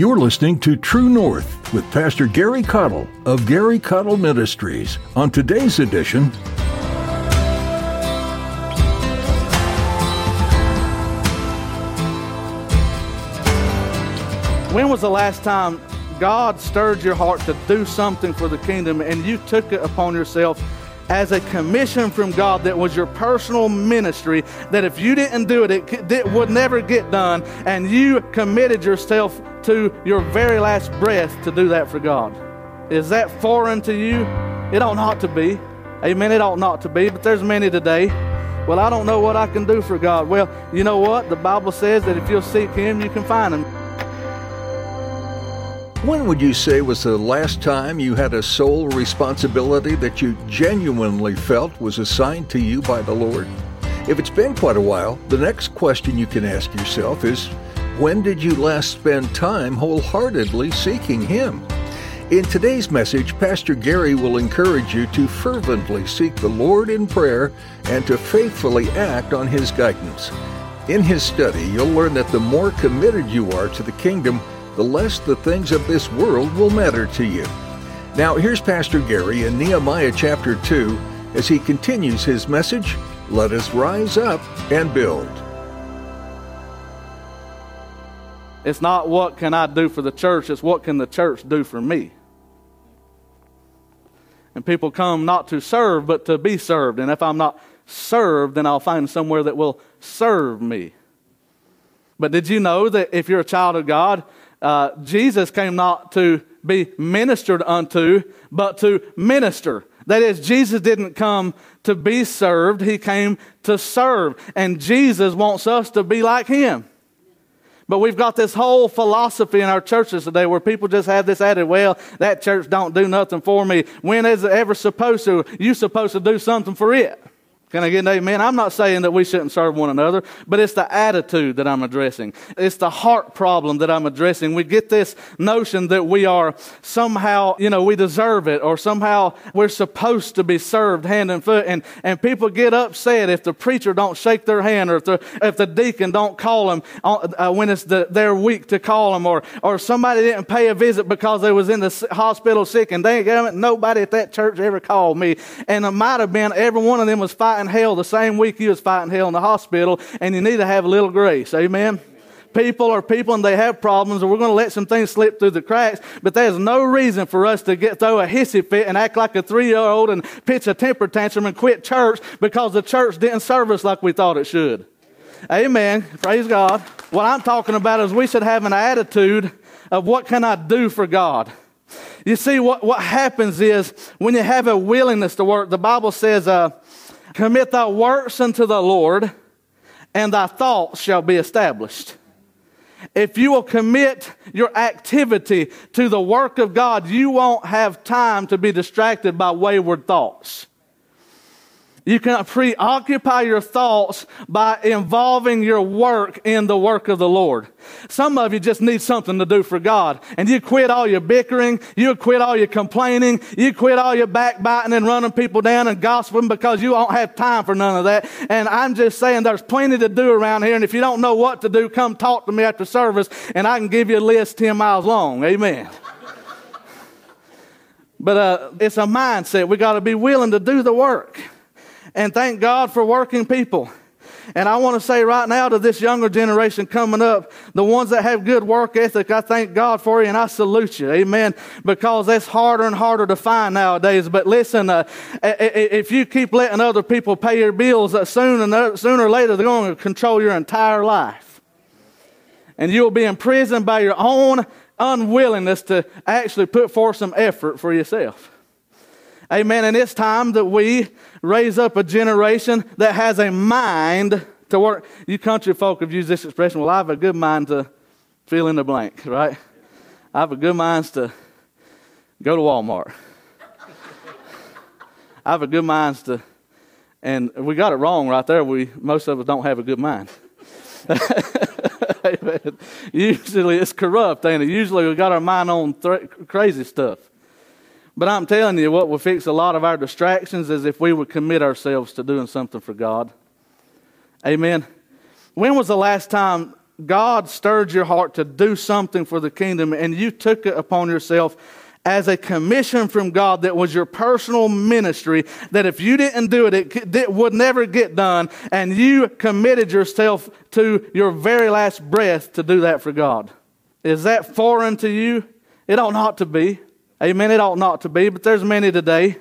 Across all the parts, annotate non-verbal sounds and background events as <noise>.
You're listening to True North with Pastor Gary Caudill of Gary Caudill Ministries. On today's edition, When was the last time God stirred your heart to do something for the kingdom and you took it upon yourself as a commission from God that was your personal ministry, that if you didn't do it, it, it would never get done, and you committed yourself to your very last breath to do that for God? Is that foreign to you? It ought not to be. Amen. It ought not to be, but there's many today. Well, I don't know what I can do for God. Well, you know what? The Bible says that if you'll seek Him, you can find Him. when would you say was the last time you had a sole responsibility that you genuinely felt was assigned to you by the Lord? If it's been quite a while, the next question you can ask yourself is when did you last spend time wholeheartedly seeking Him? In today's message, Pastor Gary will encourage you to fervently seek the Lord in prayer and to faithfully act on His guidance. In his study, you'll learn that the more committed you are to the kingdom, the less the things of this world will matter to you. Now, here's Pastor Gary in Nehemiah chapter 2 as he continues his message Let us rise up and build. It's not what can I do for the church, it's what can the church do for me. And people come not to serve, but to be served. And if I'm not served, then I'll find somewhere that will serve me. But did you know that if you're a child of God, uh, Jesus came not to be ministered unto, but to minister. That is, Jesus didn't come to be served, he came to serve. And Jesus wants us to be like him. But we've got this whole philosophy in our churches today where people just have this attitude, well, that church don't do nothing for me. When is it ever supposed to? You supposed to do something for it. Can I get an amen? I'm not saying that we shouldn't serve one another, but it's the attitude that I'm addressing. It's the heart problem that I'm addressing. We get this notion that we are somehow, you know, we deserve it or somehow we're supposed to be served hand and foot. And, and people get upset if the preacher don't shake their hand or if the, if the deacon don't call them uh, when it's the, their week to call them or, or somebody didn't pay a visit because they was in the hospital sick and they, nobody at that church ever called me. And it might have been every one of them was fighting fighting hell the same week you was fighting hell in the hospital, and you need to have a little grace. Amen? People are people and they have problems, and we're going to let some things slip through the cracks. But there's no reason for us to get throw a hissy fit and act like a three year old and pitch a temper tantrum and quit church because the church didn't serve us like we thought it should. Amen. Praise God. What I'm talking about is we should have an attitude of what can I do for God. You see, what, what happens is when you have a willingness to work, the Bible says, uh, Commit thy works unto the Lord, and thy thoughts shall be established. If you will commit your activity to the work of God, you won't have time to be distracted by wayward thoughts. You can preoccupy your thoughts by involving your work in the work of the Lord. Some of you just need something to do for God. And you quit all your bickering. You quit all your complaining. You quit all your backbiting and running people down and gossiping because you don't have time for none of that. And I'm just saying there's plenty to do around here. And if you don't know what to do, come talk to me after service and I can give you a list 10 miles long. Amen. but uh, it's a mindset. We got to be willing to do the work. And thank God for working people. And I want to say right now to this younger generation coming up, the ones that have good work ethic, I thank God for you and I salute you. Amen. Because that's harder and harder to find nowadays. But listen, uh, if you keep letting other people pay your bills, uh, soon and sooner or later they're going to control your entire life. And you'll be imprisoned by your own unwillingness to actually put forth some effort for yourself. Amen. And it's time that we raise up a generation that has a mind to work. You country folk have used this expression, well, I have a good mind to fill in the blank, right? I have a good mind to go to Walmart. <laughs> I have a good mind to, and we got it wrong right there. We most of us don't have a good mind. <laughs> Usually it's corrupt, ain't it? Usually we got our mind on th- crazy stuff. But I'm telling you, what will fix a lot of our distractions is if we would commit ourselves to doing something for God. Amen. When was the last time God stirred your heart to do something for the kingdom and you took it upon yourself as a commission from God that was your personal ministry, that if you didn't do it, it, would never get done, and you committed yourself to your very last breath to do that for God. Is that foreign to you? It ought not to be. Amen. It ought not to be, but there's many today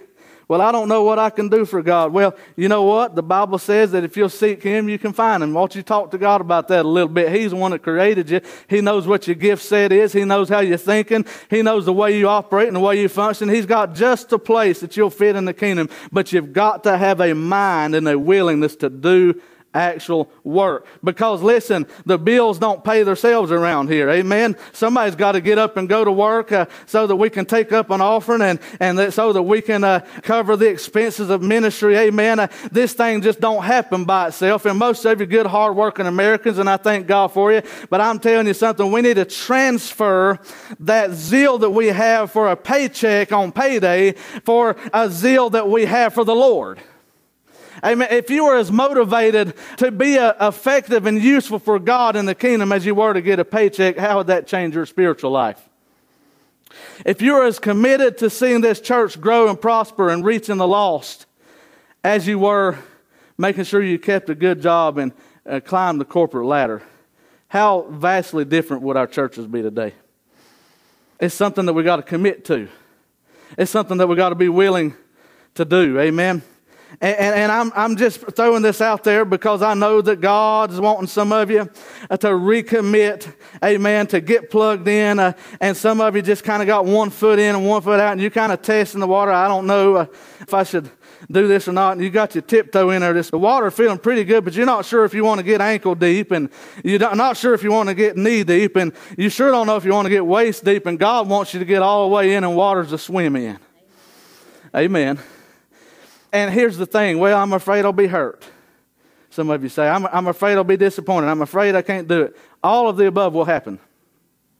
well, I don't know what I can do for God. Well, you know what? The Bible says that if you'll seek Him, you can find Him. Won't you talk to God about that a little bit? He's the one that created you. He knows what your gift set is. He knows how you're thinking. He knows the way you operate and the way you function. He's got just the place that you'll fit in the kingdom. But you've got to have a mind and a willingness to do actual work. Because listen, the bills don't pay themselves around here. Amen. Somebody's got to get up and go to work uh, so that we can take up an offering and, and that, so that we can uh, cover the expenses of ministry. Amen. Uh, this thing just don't happen by itself. And most of you good, hardworking Americans, and I thank God for you. But I'm telling you something, we need to transfer that zeal that we have for a paycheck on payday for a zeal that we have for the Lord. Amen. If you were as motivated to be uh, effective and useful for God in the kingdom as you were to get a paycheck, how would that change your spiritual life? If you're as committed to seeing this church grow and prosper and reaching the lost as you were making sure you kept a good job and uh, climbed the corporate ladder, how vastly different would our churches be today? It's something that we got to commit to. It's something that we got to be willing to do. Amen. And, and, and, I'm, I'm just throwing this out there because I know that God's wanting some of you uh, to recommit, amen, to get plugged in. Uh, and some of you just kind of got one foot in and one foot out, and you kind of testing the water. I don't know uh, if I should do this or not. And you got your tiptoe in there. The water feeling pretty good, but you're not sure if you want to get ankle deep, and you're not sure if you want to get knee deep, and you sure don't know if you want to get waist deep. And God wants you to get all the way in and waters to swim in. Amen. And here's the thing well, I'm afraid I'll be hurt. Some of you say, I'm, I'm afraid I'll be disappointed. I'm afraid I can't do it. All of the above will happen.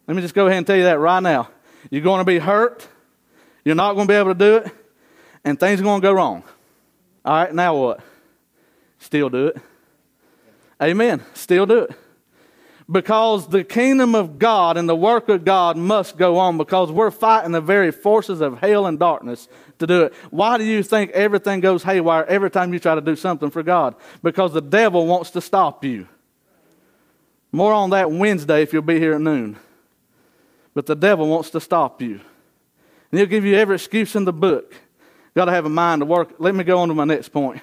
Let me just go ahead and tell you that right now. You're going to be hurt. You're not going to be able to do it. And things are going to go wrong. All right, now what? Still do it. Amen. Still do it because the kingdom of God and the work of God must go on because we're fighting the very forces of hell and darkness to do it. Why do you think everything goes haywire every time you try to do something for God? Because the devil wants to stop you. More on that Wednesday if you'll be here at noon. But the devil wants to stop you. And he'll give you every excuse in the book. Got to have a mind to work. Let me go on to my next point.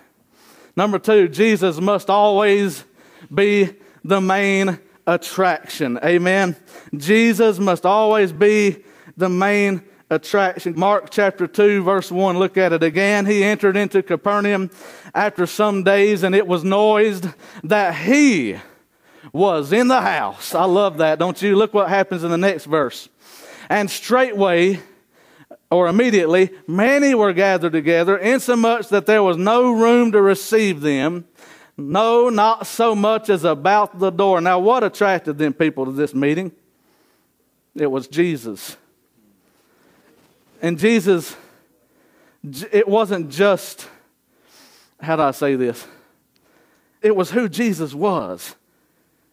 Number two, Jesus must always be the main attraction. Amen. Jesus must always be the main attraction. Mark chapter 2, verse 1, look at it again. He entered into Capernaum after some days, and it was noised that he was in the house. I love that, don't you? Look what happens in the next verse. And straightway, or immediately, many were gathered together, insomuch that there was no room to receive them. No, not so much as about the door. Now, what attracted them people to this meeting? It was Jesus. And Jesus, it wasn't just, how do I say this? It was who Jesus was.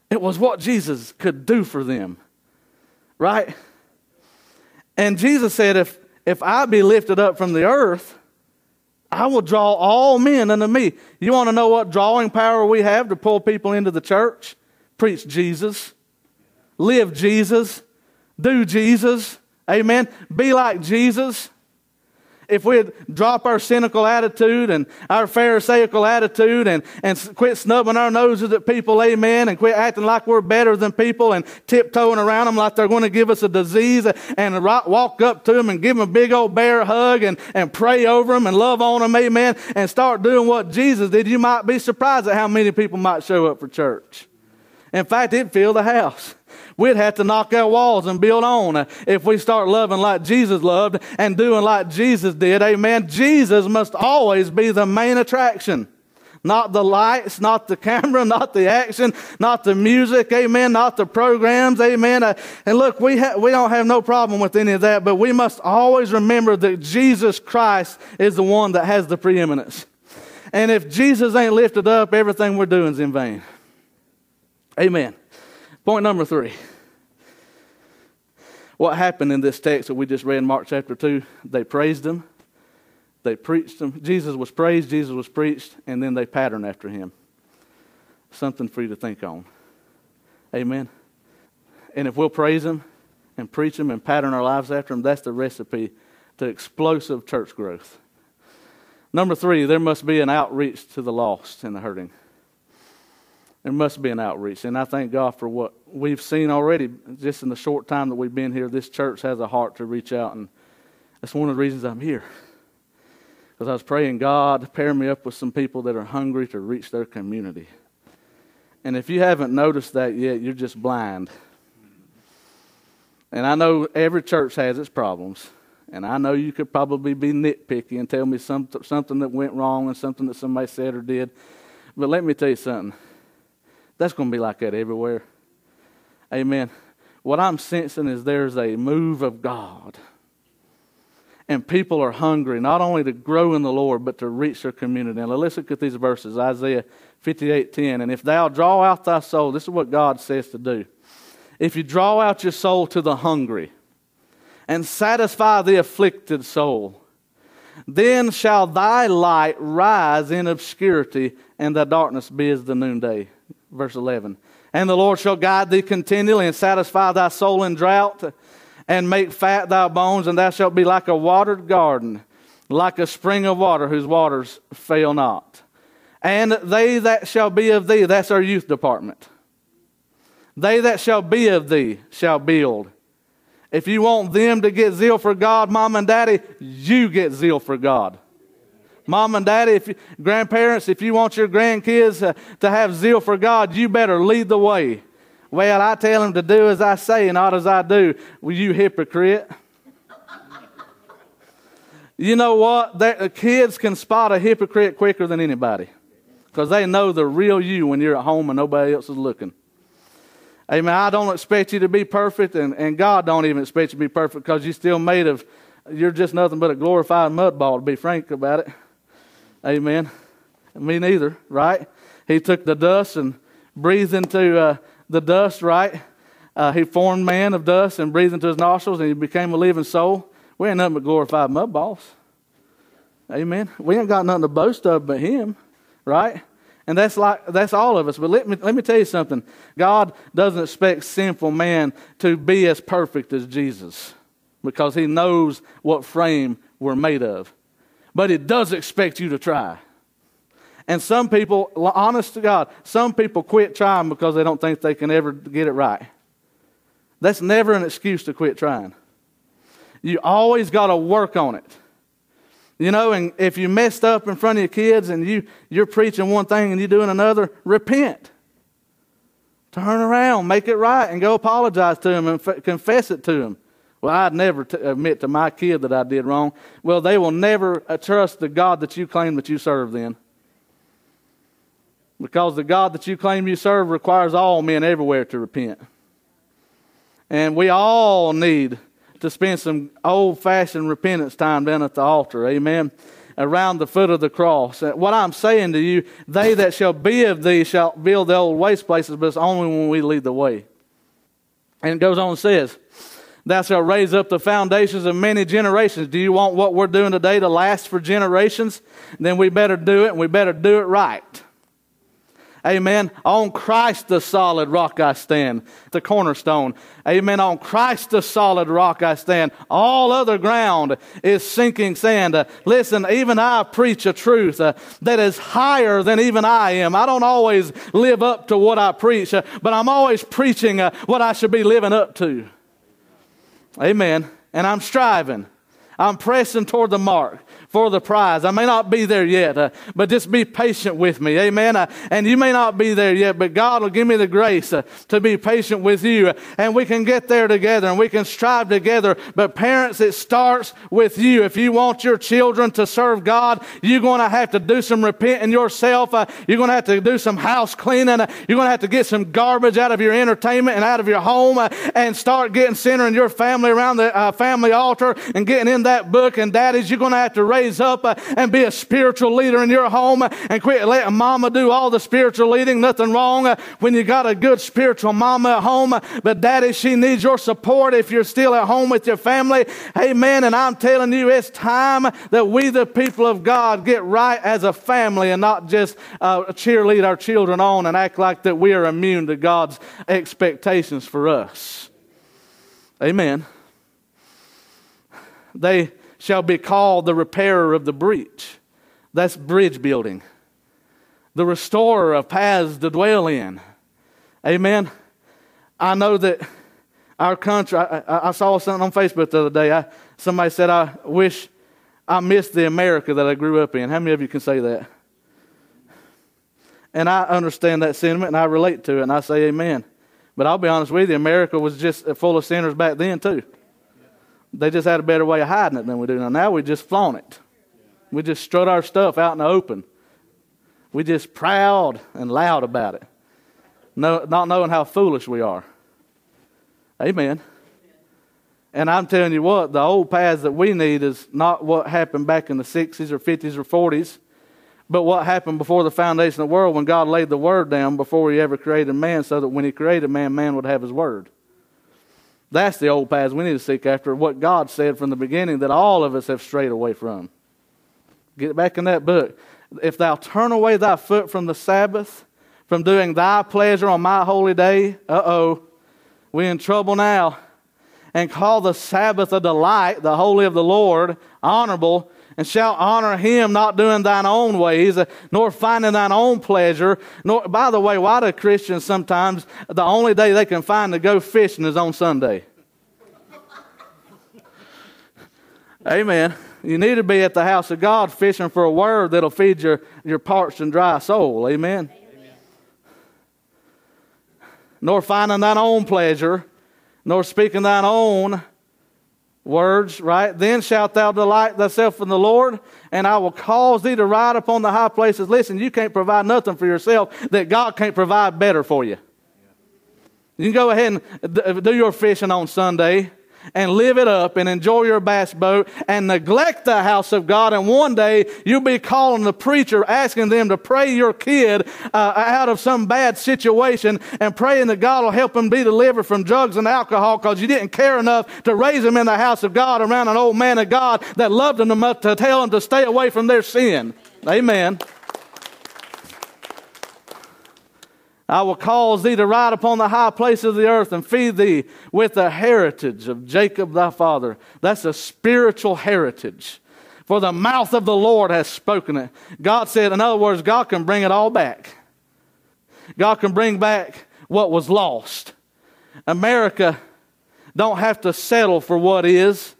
It was what Jesus could do for them. Right? And Jesus said, if, if I be lifted up from the earth, I will draw all men unto me. You want to know what drawing power we have to pull people into the church? Preach Jesus. Live Jesus. Do Jesus. Amen. Be like Jesus if we'd drop our cynical attitude and our Pharisaical attitude and, and quit snubbing our noses at people, amen, and quit acting like we're better than people and tiptoeing around them like they're going to give us a disease and walk up to them and give them a big old bear hug and, and pray over them and love on them, amen, and start doing what Jesus did, you might be surprised at how many people might show up for church. In fact, it'd fill the house. We'd have to knock our walls and build on if we start loving like Jesus loved and doing like Jesus did. Amen. Jesus must always be the main attraction. Not the lights, not the <laughs> camera, not the action, not the music, amen, not the programs, amen. Uh, and look, we, ha- we don't have no problem with any of that, but we must always remember that Jesus Christ is the one that has the preeminence. And if Jesus ain't lifted up, everything we're doing is in vain. Amen. Point number three. What happened in this text that we just read in Mark chapter 2? They praised him, they preached him. Jesus was praised, Jesus was preached, and then they patterned after him. Something for you to think on. Amen. And if we'll praise him and preach him and pattern our lives after him, that's the recipe to explosive church growth. Number three, there must be an outreach to the lost and the hurting. There must be an outreach. And I thank God for what we've seen already just in the short time that we've been here. This church has a heart to reach out, and that's one of the reasons I'm here. Because I was praying, God, to pair me up with some people that are hungry to reach their community. And if you haven't noticed that yet, you're just blind. And I know every church has its problems. And I know you could probably be nitpicky and tell me some, something that went wrong and something that somebody said or did. But let me tell you something. That's going to be like that everywhere. Amen. What I'm sensing is there's a move of God. And people are hungry not only to grow in the Lord, but to reach their community. Now let's look at these verses Isaiah 58 10. And if thou draw out thy soul, this is what God says to do. If you draw out your soul to the hungry, and satisfy the afflicted soul. Then shall thy light rise in obscurity, and thy darkness be as the noonday. Verse 11. And the Lord shall guide thee continually, and satisfy thy soul in drought, and make fat thy bones, and thou shalt be like a watered garden, like a spring of water whose waters fail not. And they that shall be of thee, that's our youth department. They that shall be of thee shall build if you want them to get zeal for God, mom and daddy, you get zeal for God. Mom and daddy, if you, grandparents, if you want your grandkids uh, to have zeal for God, you better lead the way. Well, I tell them to do as I say and not as I do. Well, you hypocrite. you know what? The kids can spot a hypocrite quicker than anybody because they know the real you when you're at home and nobody else is looking. Amen. I don't expect you to be perfect, and, and God don't even expect you to be perfect because you're still made of, you're just nothing but a glorified mud ball, to be frank about it. Amen. Me neither, right? He took the dust and breathed into uh, the dust, right? Uh, he formed man of dust and breathed into his nostrils, and he became a living soul. We ain't nothing but glorified mud balls. Amen. We ain't got nothing to boast of but him, right? And that's like that's all of us. But let me let me tell you something. God doesn't expect sinful man to be as perfect as Jesus because he knows what frame we're made of. But it does expect you to try. And some people, honest to God, some people quit trying because they don't think they can ever get it right. That's never an excuse to quit trying. You always got to work on it. You know, and if you messed up in front of your kids and you, you're preaching one thing and you're doing another, repent. Turn around, make it right, and go apologize to them and f- confess it to them. Well, I'd never t- admit to my kid that I did wrong. Well, they will never uh, trust the God that you claim that you serve then. Because the God that you claim you serve requires all men everywhere to repent. And we all need to spend some old fashioned repentance time down at the altar. Amen. Around the foot of the cross. What I'm saying to you, they that shall be of thee shall build the old waste places, but it's only when we lead the way. And it goes on and says, Thou shalt raise up the foundations of many generations. Do you want what we're doing today to last for generations? Then we better do it, and we better do it right. Amen. On Christ the solid rock I stand, the cornerstone. Amen. On Christ the solid rock I stand. All other ground is sinking sand. Uh, listen, even I preach a truth uh, that is higher than even I am. I don't always live up to what I preach, uh, but I'm always preaching uh, what I should be living up to. Amen. And I'm striving. I'm pressing toward the mark for the prize. I may not be there yet, uh, but just be patient with me. Amen. Uh, and you may not be there yet, but God will give me the grace uh, to be patient with you. and we can get there together and we can strive together. But parents, it starts with you. If you want your children to serve God, you're going to have to do some repenting yourself. Uh, you're going to have to do some house cleaning. Uh, you're going to have to get some garbage out of your entertainment and out of your home uh, and start getting centering your family around the family altar and getting in that book. And daddies, you're going to have to raise raise up uh, and be a spiritual leader in your home and quit letting mama do all the spiritual leading. Nothing wrong uh, when you got a good spiritual mama at home, but daddy, she needs your support if you're still at home with your family. Amen. And I'm telling you, it's time that we, the people of God, get right as a family and not just uh, cheerlead our children on and act like that we are immune to God's expectations for us. Amen. They shall be called the repairer of the breach. That's bridge building. The restorer of paths to dwell in. Amen. I know that our country, I, I, saw something on Facebook the other day. I, somebody said, I wish I missed the America that I grew up in. How many of you can say that? And I understand that sentiment and I relate to it and I say amen. But I'll be honest with you, America was just full of sinners back then too. They just had a better way of hiding it than we do now. Now we just flaunt it. We just strut our stuff out in the open. We just proud and loud about it, no, not knowing how foolish we are. Amen. And I'm telling you what, the old paths that we need is not what happened back in the 60s or 50s or 40s, but what happened before the foundation of the world when God laid the word down before he ever created man, so that when he created man, man would have his word. That's the old paths we need to seek after, what God said from the beginning that all of us have strayed away from. Get back in that book. If thou turn away thy foot from the Sabbath, from doing thy pleasure on my holy day, uh oh, we're in trouble now. And call the Sabbath a delight, the holy of the Lord, honorable, and shalt honor him not doing thine own ways, nor finding thine own pleasure. Nor, by the way, why do Christians sometimes the only day they can find to go fishing is on Sunday? Amen. You need to be at the house of God fishing for a word that'll feed your, your parched and dry soul. Amen. Amen. Nor finding thine own pleasure, nor speaking thine own words, right? Then shalt thou delight thyself in the Lord, and I will cause thee to ride upon the high places. Listen, you can't provide nothing for yourself that God can't provide better for you. You can go ahead and do your fishing on Sunday and live it up and enjoy your bass boat and neglect the house of God. And one day you'll be calling the preacher, asking them to pray your kid uh, out of some bad situation and praying that God will help him be delivered from drugs and alcohol because you didn't care enough to raise him in the house of God around an old man of God that loved him enough to tell him to stay away from their sin. Amen. I will cause thee to ride upon the high places of the earth and feed thee with the heritage of Jacob thy father. That's a spiritual heritage. For the mouth of the Lord has spoken it. God said, in other words, God can bring it all back. God can bring back what was lost. America don't have to settle for what is.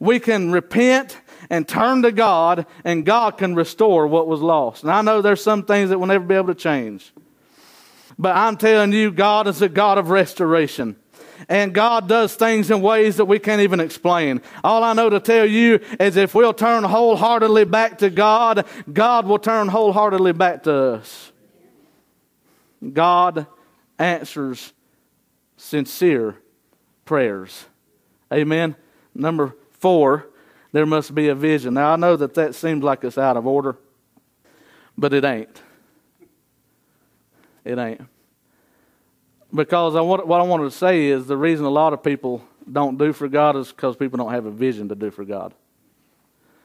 We can repent and turn to God, and God can restore what was lost. And I know there's some things that will never be able to change. But I'm telling you, God is a God of restoration. And God does things in ways that we can't even explain. All I know to tell you is if we'll turn wholeheartedly back to God, God will turn wholeheartedly back to us. God answers sincere prayers. Amen. Number four, there must be a vision. Now, I know that that seems like it's out of order, but it ain't. It ain't. Because I want, what I wanted to say is the reason a lot of people don't do for God is because people don't have a vision to do for God.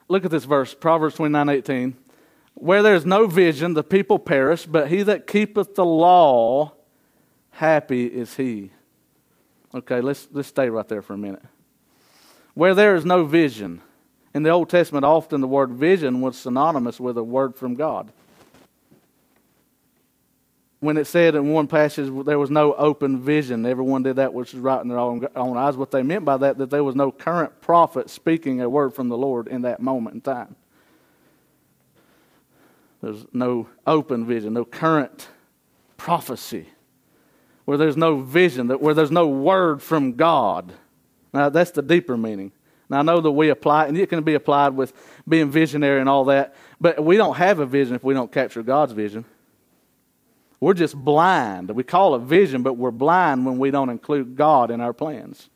Look at this verse, Proverbs 29 18. Where there is no vision, the people perish, but he that keepeth the law, happy is he. Okay, let's, let's stay right there for a minute. Where there is no vision, in the Old Testament, often the word vision was synonymous with a word from God when it said in one passage there was no open vision, everyone did that which was right in their own, own eyes. What they meant by that, that there was no current prophet speaking a word from the Lord in that moment in time. There's no open vision, no current prophecy, where there's no vision, that where there's no word from God. Now that's the deeper meaning. Now I know that we apply, and it can be applied with being visionary and all that, but we don't have a vision if we don't capture God's vision. We're just blind. We call it vision, but we're blind when we don't include God in our plans.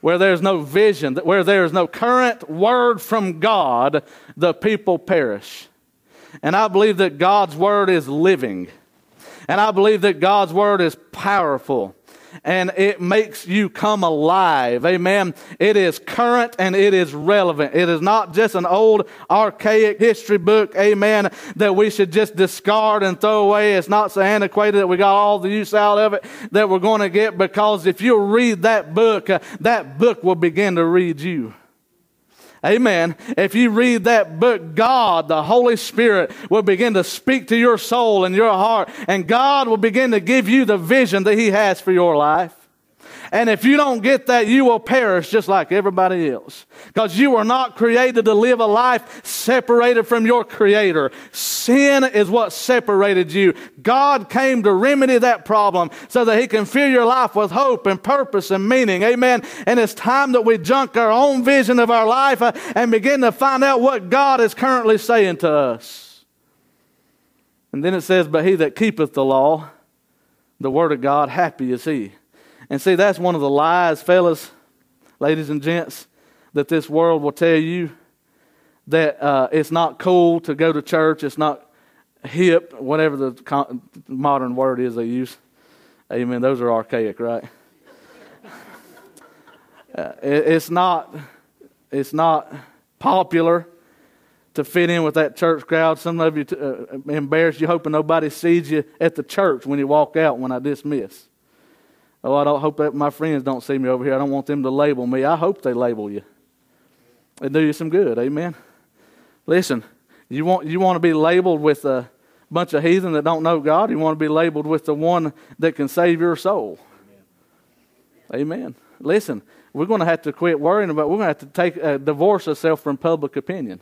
where there's no vision, where there is no current word from God, the people perish. And I believe that God's word is living. And I believe that God's word is powerful and it makes you come alive. Amen. It is current and it is relevant. It is not just an old archaic history book, amen, that we should just discard and throw away. It's not so antiquated that we got all the use out of it that we're going to get because if you read that book, uh, that book will begin to read you. Amen. If you read that book, God, the Holy Spirit, will begin to speak to your soul and your heart, and God will begin to give you the vision that He has for your life. And if you don't get that, you will perish just like everybody else. Because you were not created to live a life separated from your Creator. Sin is what separated you. God came to remedy that problem so that He can fill your life with hope and purpose and meaning. Amen. And it's time that we junk our own vision of our life uh, and begin to find out what God is currently saying to us. And then it says, But he that keepeth the law, the word of God, happy is he. And see, that's one of the lies, fellas, ladies and gents, that this world will tell you that uh, it's not cool to go to church, it's not hip, whatever the modern word is they use. Amen. Those are archaic, right? <laughs> uh, it, it's not. It's not popular to fit in with that church crowd. Some of you t- uh, embarrassed you, hoping nobody sees you at the church when you walk out when I dismiss. Oh, I don't hope that my friends don't see me over here. I don't want them to label me. I hope they label you. It do you some good. Amen. Listen, you want you want to be labeled with a bunch of heathen that don't know God. You want to be labeled with the one that can save your soul. Amen. Amen. Listen, we're going to have to quit worrying about. We're going to have to take uh, divorce ourselves from public opinion,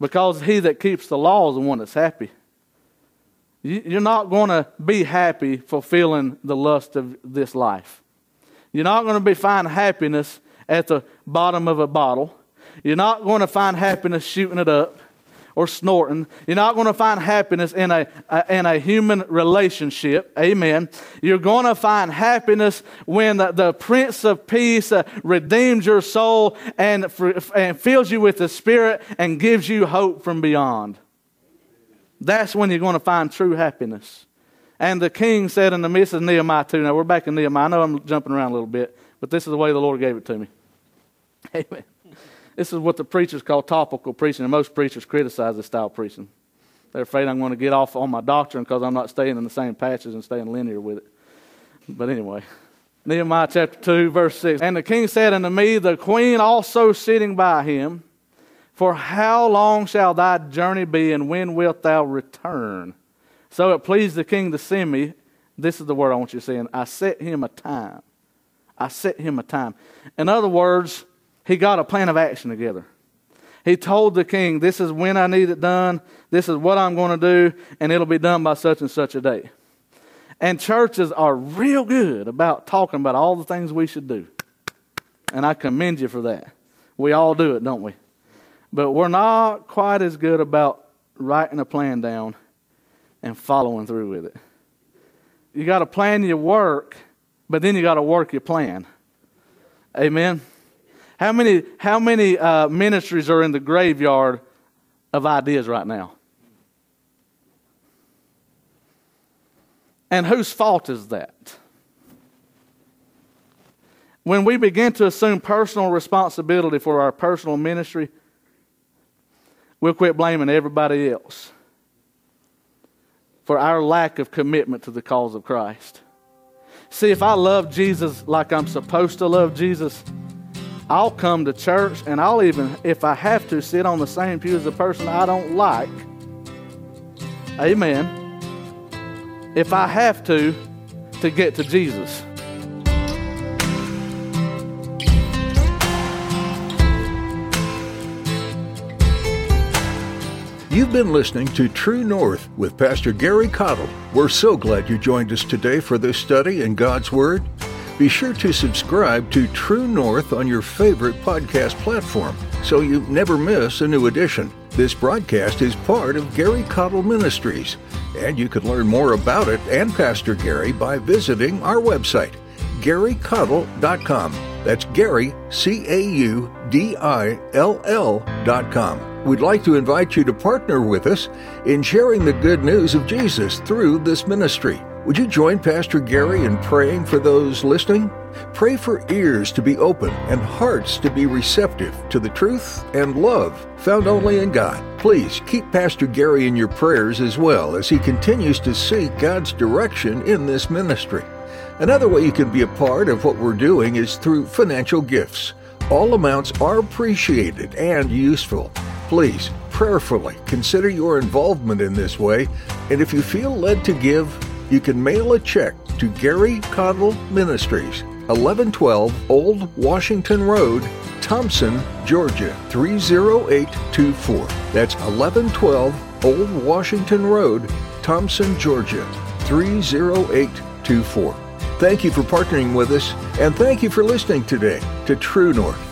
because he that keeps the law is the one that's happy. You're not going to be happy fulfilling the lust of this life. You're not going to be find happiness at the bottom of a bottle. You're not going to find happiness shooting it up or snorting. You're not going to find happiness in a, a, in a human relationship. Amen. You're going to find happiness when the, the Prince of Peace uh, redeems your soul and, and fills you with the Spirit and gives you hope from beyond. That's when you're going to find true happiness. And the king said in the midst of Nehemiah 2, now we're back in Nehemiah. I know I'm jumping around a little bit, but this is the way the Lord gave it to me. <laughs> Amen. This is what the preachers call topical preaching, and most preachers criticize this style of preaching. They're afraid I'm going to get off on my doctrine because I'm not staying in the same patches and staying linear with it. But anyway, Nehemiah chapter 2, verse 6. And the king said unto me, The queen also sitting by him, for how long shall thy journey be, and when wilt thou return? So it pleased the king to send me. This is the word I want you to say. And I set him a time. I set him a time. In other words, he got a plan of action together. He told the king, This is when I need it done. This is what I'm going to do, and it'll be done by such and such a day. And churches are real good about talking about all the things we should do. And I commend you for that. We all do it, don't we? But we're not quite as good about writing a plan down and following through with it. You got to plan your work, but then you got to work your plan. Amen. How many how many uh, ministries are in the graveyard of ideas right now? And whose fault is that? When we begin to assume personal responsibility for our personal ministry, we'll quit blaming everybody else for our lack of commitment to the cause of Christ. See, if I love Jesus like I'm supposed to love Jesus, I'll come to church and I'll even, if I have to, sit on the same pew as a person I don't like. Amen. If I have to, to get to Jesus. You've been listening to True North with Pastor Gary Caudill. We're so glad you joined us today for this study in God's Word. Be sure to subscribe to True North on your favorite podcast platform so you never miss a new edition. This broadcast is part of Gary Caudill Ministries, and you can learn more about it and Pastor Gary by visiting our website, garycaudill.com. That's Gary, C A U D I L L.com. We'd like to invite you to partner with us in sharing the good news of Jesus through this ministry. Would you join Pastor Gary in praying for those listening? Pray for ears to be open and hearts to be receptive to the truth and love found only in God. Please keep Pastor Gary in your prayers as well as he continues to seek God's direction in this ministry. Another way you can be a part of what we're doing is through financial gifts. All amounts are appreciated and useful. Please prayerfully consider your involvement in this way, and if you feel led to give, you can mail a check to Gary Caudill Ministries, 1112 Old Washington Road, Thomson, Georgia 30824. That's 1112 Old Washington Road, Thomson, Georgia 30824. Thank you for partnering with us, and thank you for listening today to True North.